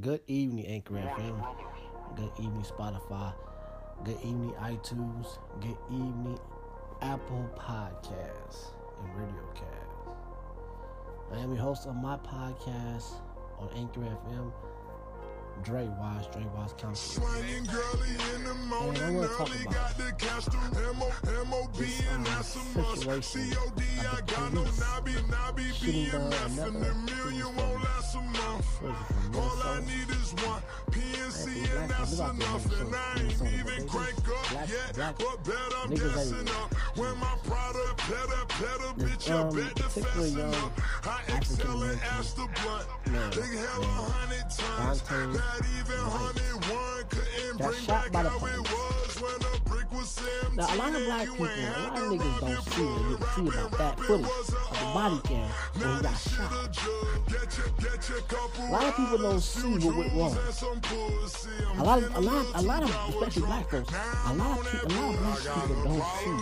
Good evening, Anchor FM. Good evening, Spotify. Good evening, iTunes. Good evening, Apple Podcasts and Radiocast. I am your host of my podcast on Anchor FM, Dre Wise, Dre Wise Council. And I want to talk about. this um, situation of the police shooting down another police from, what is it, Minnesota? Actually, black people live out there in Minnesota, Minnesota, but they just black, black niggas ain't this um, particular young African American man, man, Daunte Wright, got shot by the police. Now, a lot of black people, a lot of niggas don't see when you see about that footage the body cam when he got shot. A lot of people don't see what went wrong. A lot of, a lot, a lot of, especially black folks, a lot of, people, a lot of black people don't see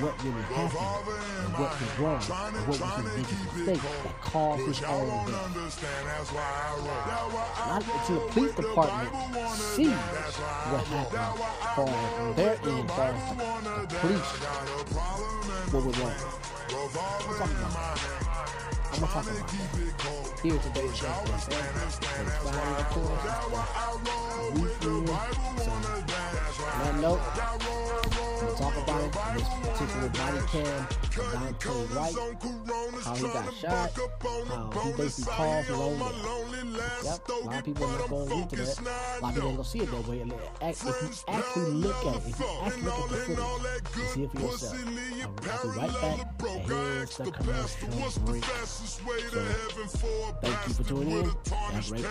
what really happened and what was wrong and what was his biggest mistake that caused his own death. Lot of, the police department see what happened for their end far the, the police what was wrong. I'm talking about I'm Friday, of. Particular body cam, Daunte Wright, how he got shot, how he basically caused his own. Yep, a lot of people are not going to read to that. A lot of people ain't going to see it that way. If you actually look at it, if you actually look at the footage, you see it for yourself. I'll be right back. Here's the commercial break. Thank you for tuning in. Have a great day.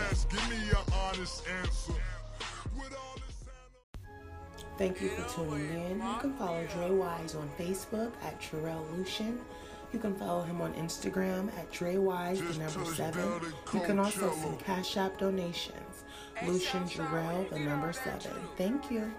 Thank you for tuning in. You can follow Dre Wise on Facebook at Terrell Lucian. You can follow him on Instagram at Dre Wise, the number seven. You can also send Cash App donations. Lucian Jarrell, the number seven. Thank you.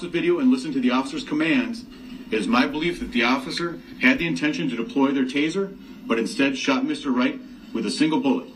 The video and listened to the officer's commands, it is my belief that the officer had the intention to deploy their taser, but instead shot Mr. Wright with a single bullet.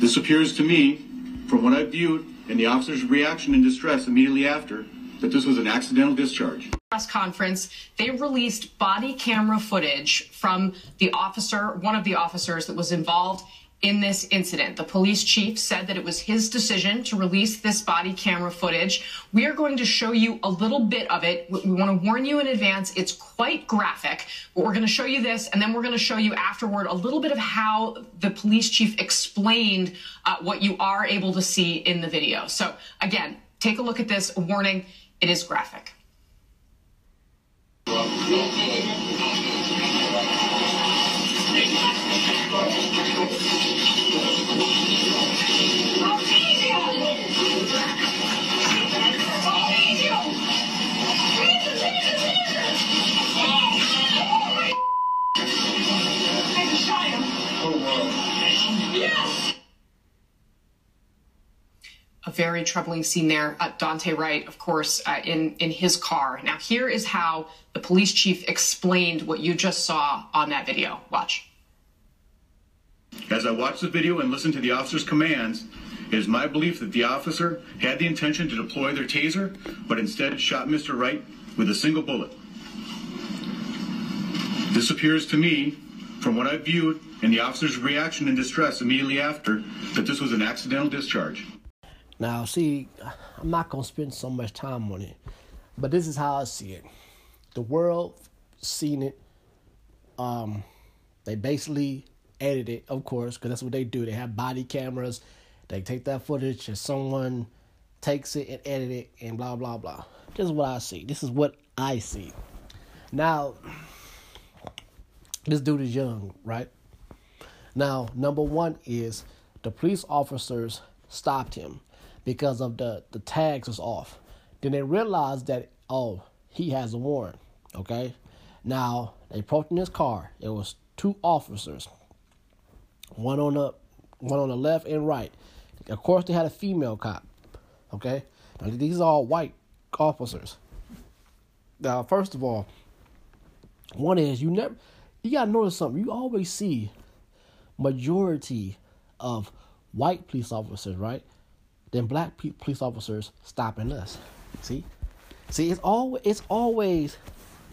This appears to me, from what I viewed and the officer's reaction in distress immediately after, that this was an accidental discharge. Press conference, they released body camera footage from the officer, one of the officers that was involved in this incident. The police chief said that it was his decision to release this body camera footage. We are going to show you a little bit of it. We want to warn you in advance. It's quite graphic, but we're going to show you this, and then we're going to show you afterward a little bit of how the police chief explained uh, what you are able to see in the video. So again, take a look at this. Warning, it is graphic. A very troubling scene there. Uh, Daunte Wright, of course, uh, in in his car. Now, here is how the police chief explained what you just saw on that video. Watch. As I watched the video and listened to the officer's commands, it is my belief that the officer had the intention to deploy their taser, but instead shot Mr. Wright with a single bullet. This appears to me, from what I viewed and the officer's reaction and distress immediately after, that this was an accidental discharge. Now, see, I'm not going to spend so much time on it, but this is how I see it. The world seen it. Um, they basically edit it, of course, because that's what they do. They have body cameras. They take that footage and someone takes it and edit it and blah blah blah. This is what I see. This is what I see. Now, this dude is young, right? Now, number one is the police officers stopped him because of the the tags was off. Then they realized that oh he has a warrant. Okay, now they approached in his car. It was two officers, one on the one on the left and right. Of course, they had a female cop. Okay, now these are all white officers. Now, first of all, one is you never you gotta notice something. You always see majority of white police officers, right? Then black police officers stopping us. See, see, it's always it's always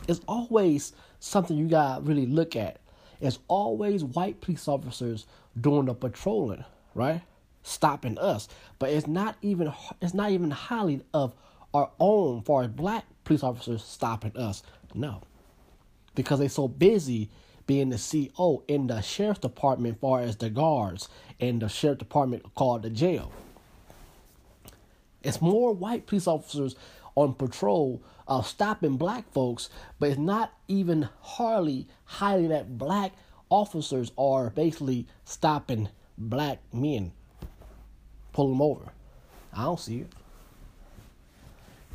it's always something you gotta really look at. It's always white police officers doing the patrolling, right? Stopping us, but it's not even it's not even highly of our own for our black police officers stopping us. No, because they're so busy being the CO in the sheriff's department, far as the guards and the sheriff department called the jail. It's more white police officers on patrol uh, stopping black folks, but it's not even hardly highly that black officers are basically stopping black men, pull them over. I don't see it.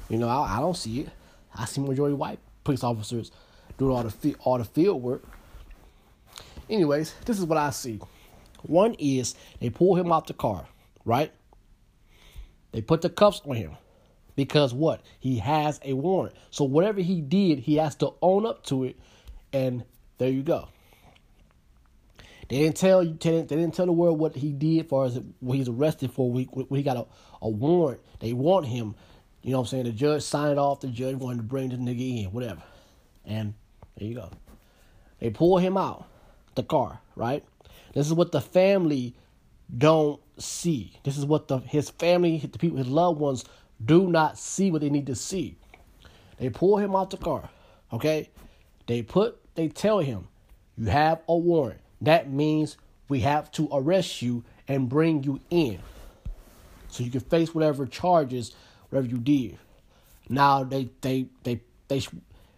You know, I, I don't see it. I see majority white police officers doing all the all the field work. Anyways, this is what I see. One is they pull him out the car, right? They put the cuffs on him because what? He has a warrant. So whatever he did, he has to own up to it, and there you go. They didn't tell you. They didn't tell the world what he did, as far as what he's arrested for. We he got a, a warrant, they want him. You know what I'm saying? The judge signed off. The judge wanted to bring the nigga in, whatever. And there you go. They pull him out the car, right? This is what the family don't see. This is what the his family, the people, his loved ones do not see what they need to see. They pull him out the car, okay? They put, they tell him, you have a warrant. That means we have to arrest you and bring you in, so you can face whatever charges, whatever you did. Now they they they they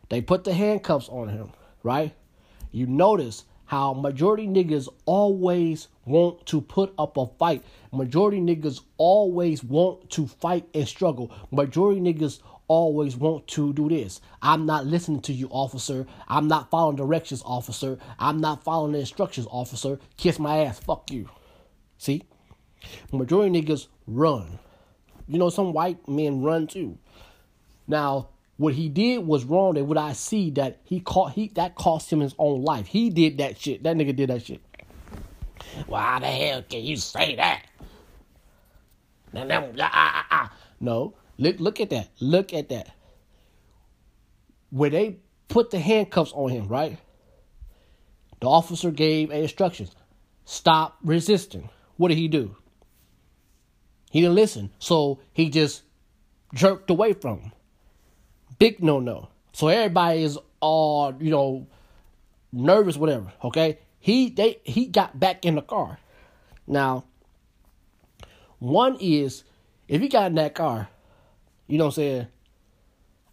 they put the handcuffs on him, right? You notice how majority niggas always want to put up a fight. Majority niggas always want to fight and struggle. Majority niggas always want to do this. I'm not listening to you, officer. I'm not following directions, officer. I'm not following the instructions, officer. Kiss my ass. Fuck you. See? Majority niggas run. You know, some white men run too. Now, what he did was wrong, and what I see that he caught he that cost him his own life. He did that shit. That nigga did that shit. Why the hell can you say that? Ah, ah, ah, no, look look at that. Look at that. Where they put the handcuffs on him, right? The officer gave instructions. Stop resisting. What did he do? He didn't listen. So he just jerked away from him. Big no no. So everybody is all, you know, nervous, whatever. Okay. He they he got back in the car. Now, one is if he got in that car, you know what I'm saying,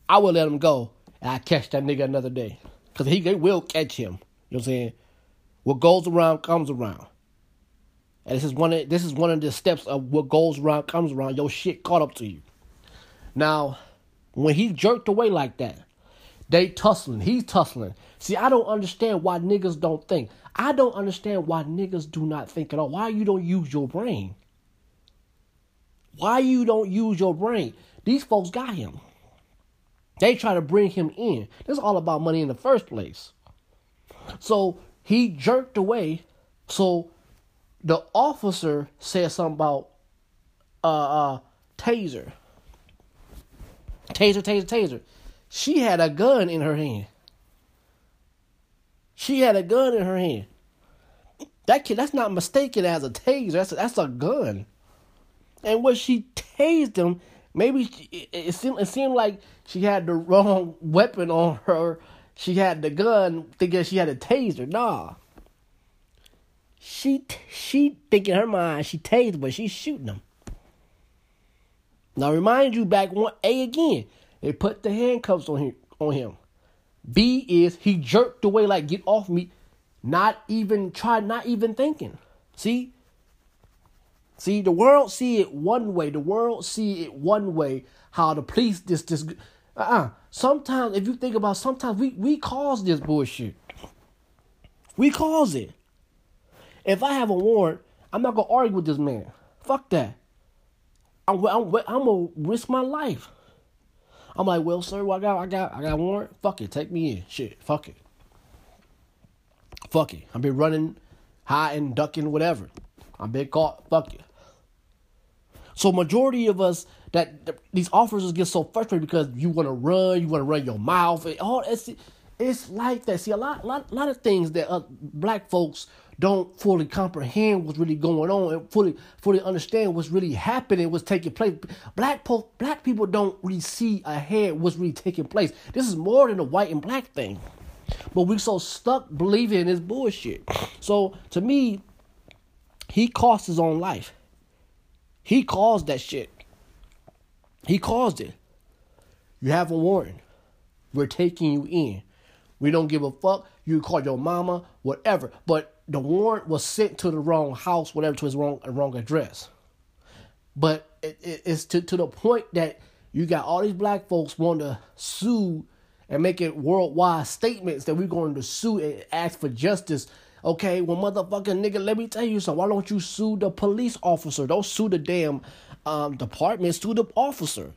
I will let him go and I catch that nigga another day. Cause he they will catch him. You know what I'm saying? What goes around comes around. And this is one of this is one of the steps of what goes around comes around. Your shit caught up to you. Now, when he jerked away like that, they tussling. He's tussling. See, I don't understand why niggas don't think. I don't understand why niggas do not think at all. Why you don't use your brain? Why you don't use your brain? These folks got him. They try to bring him in. This is all about money in the first place. So he jerked away. So the officer said something about uh, uh taser. Taser, taser, taser. She had a gun in her hand. She had a gun in her hand. That kid, that's not mistaken as a taser. That's a, that's a gun. And when she tased him, maybe she, it, it, seemed it seemed like she had the wrong weapon on her. She had the gun, thinking she had a taser. Nah. She she thinking her mind she tased, but she's shooting him. Now remind you back one A again. They put the handcuffs on him on him. B is he jerked away like get off me, not even try, not even thinking. See, see the world see it one way. The world see it one way. How the police this this uh uh-uh. Sometimes if you think about, sometimes we we cause this bullshit. We cause it. If I have a warrant, I'm not gonna argue with this man. Fuck that. I'm I'm, I'm gonna risk my life. I'm like, well, sir, well, I got, I got, I got warrant. Fuck it, take me in. Shit, fuck it. Fuck it. I've been running, hiding, ducking, whatever. I've been caught. Fuck it. So majority of us that these officers get so frustrated because you want to run, you want to run your mouth, and all it's it's like that. See, a lot, lot, lot of things that uh, black folks don't fully comprehend what's really going on and fully fully understand what's really happening, what's taking place. Black po- black people don't really see ahead what's really taking place. This is more than a white and black thing. But we're so stuck believing this bullshit. So to me, he cost his own life. He caused that shit. He caused it. You have a warrant. We're taking you in. We don't give a fuck. You call your mama, whatever. But the warrant was sent to the wrong house, whatever, to his wrong wrong address. But it, it, it's to, to the point that you got all these black folks want to sue and make it worldwide statements that we're going to sue and ask for justice. Okay, well, motherfucking nigga, let me tell you something. Why don't you sue the police officer? Don't sue the damn um, department. Sue the officer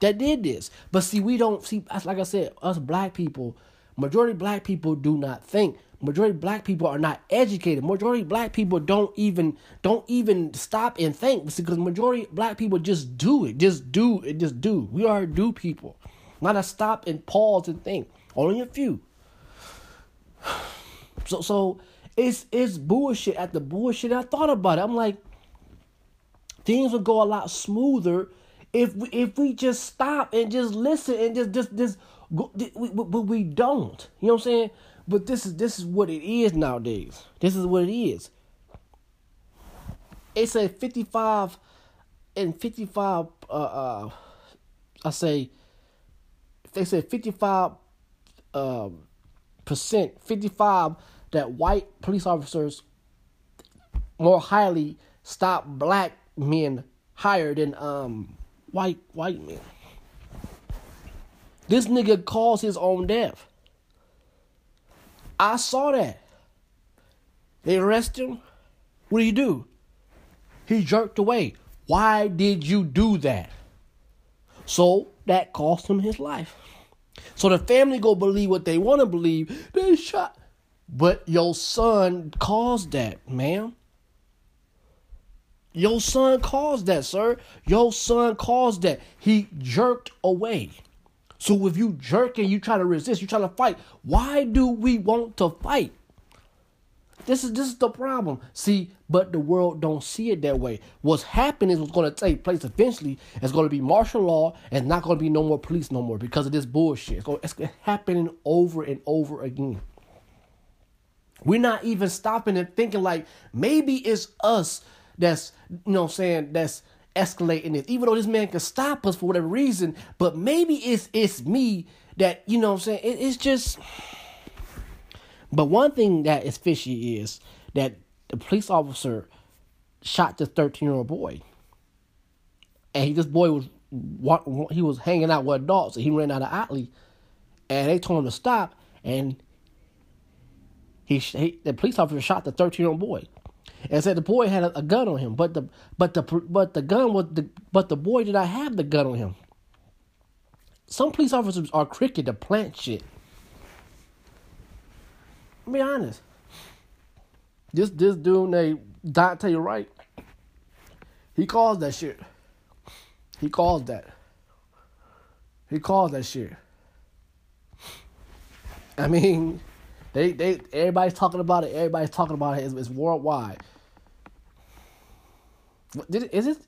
that did this. But see, we don't see. Like I said, us black people, majority black people do not think majority black people are not educated. Majority black people don't even don't even stop and think because majority black people just do it. Just do it. Just do. We are do people. Not to stop and pause and think. Only a few. So so it's it's bullshit at the bullshit. I thought about it. I'm like, things would go a lot smoother if we, if we just stop and just listen and just just just but we don't. You know what I'm saying? But this is this is what it is nowadays. This is what it is. It's a 55 and 55 uh uh I say they said 55 um percent 55 that white police officers more highly stop black men higher than um white white men. This nigga caused his own death. I saw that. They arrest him. What do you do? He jerked away. Why did you do that? So that cost him his life. So the family go believe what they want to believe. They shot. But your son caused that, ma'am. Your son caused that, sir. Your son caused that. He jerked away. So if you jerk and you try to resist, you try to fight, why do we want to fight? This is this is the problem. See, but the world don't see it that way. What's happening is what's going to take place eventually. It's going to be martial law, and not going to be no more police no more because of this bullshit. It's, going, it's happening over and over again. We're not even stopping and thinking like maybe it's us that's you know saying that's escalating this. Even though this man can stop us for whatever reason, but maybe it's it's me that, you know I'm saying? It, it's just But one thing that is fishy is that the police officer shot this 13-year-old boy. And he, this boy was he was hanging out with adults, so he ran out of alley, and they told him to stop, and he, he the police officer shot the 13 year old boy and said the boy had a, a, gun on him, but the but the but the gun was the but the boy did not have the gun on him. Some police officers are cricket to plant shit. Be honest. This this dude named Daunte Wright, he caused that shit. He caused that. He caused that shit. I mean, They they everybody's talking about it. Everybody's talking about it. It's, it's worldwide. Is it?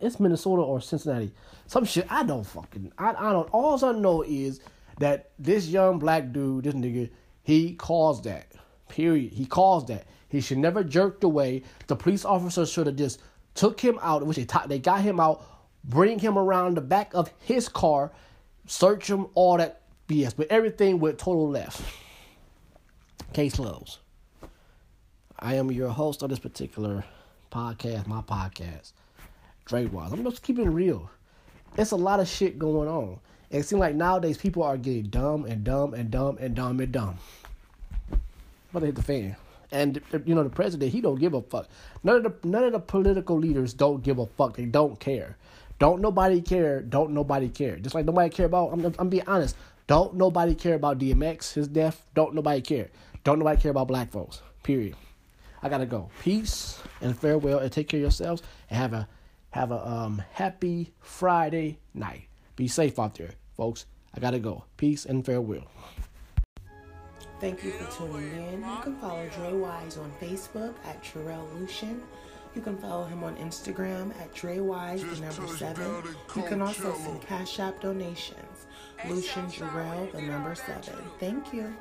It's Minnesota or Cincinnati? Some shit. I don't fucking. I I don't. All I know is that this young black dude, this nigga, he caused that. Period. He caused that. He should never jerked away. The police officer should have just took him out, which they t- they got him out, bring him around the back of his car, search him, all that BS. But everything went total left. Case closed. I am your host of this particular podcast, my podcast, Dre Wise. I'm just keeping it real. It's a lot of shit going on. It seems like nowadays people are getting dumb and dumb and dumb and dumb and dumb. But they hit the fan. And you know the president, he don't give a fuck. None of the none of the political leaders don't give a fuck. They don't care. Don't nobody care. Don't nobody care. Just like nobody care about. I'm I'm being honest. Don't nobody care about DMX his death. Don't nobody care. Don't nobody care about black folks. Period. I gotta go. Peace and farewell, and take care of yourselves. And have a have a um happy Friday night. Be safe out there, folks. I gotta go. Peace and farewell. Thank you for tuning in. You can follow Dre Wise on Facebook at Terrell Lucian. You can follow him on Instagram at Dre Wise, the number seven. You can also send Cash App donations. Lucian Jarrell, the number seven. Thank you.